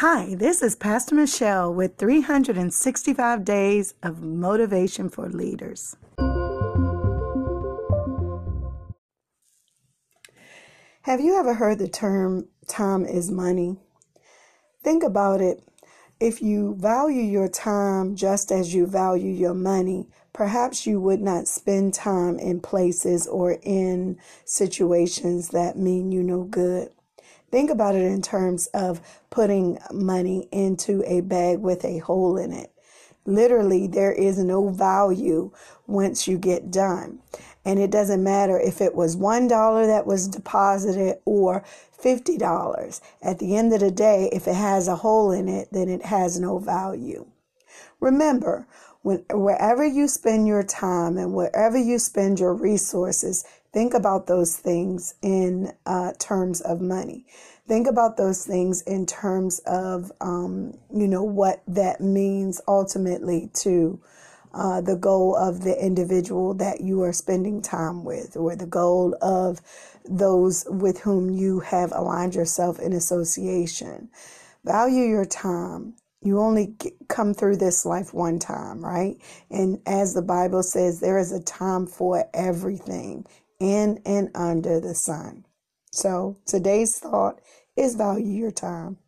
Hi, this is Pastor Michelle with 365 Days of Motivation for Leaders. Have you ever heard the term time is money? Think about it. If you value your time just as you value your money, perhaps you would not spend time in places or in situations that mean you no good. Think about it in terms of putting money into a bag with a hole in it. Literally, there is no value once you get done. And it doesn't matter if it was $1 that was deposited or $50. At the end of the day, if it has a hole in it, then it has no value. Remember, when, wherever you spend your time and wherever you spend your resources, think about those things in uh, terms of money. Think about those things in terms of, um, you know, what that means ultimately to uh, the goal of the individual that you are spending time with, or the goal of those with whom you have aligned yourself in association. Value your time. You only come through this life one time, right? And as the Bible says, there is a time for everything in and under the sun. So today's thought is value your time.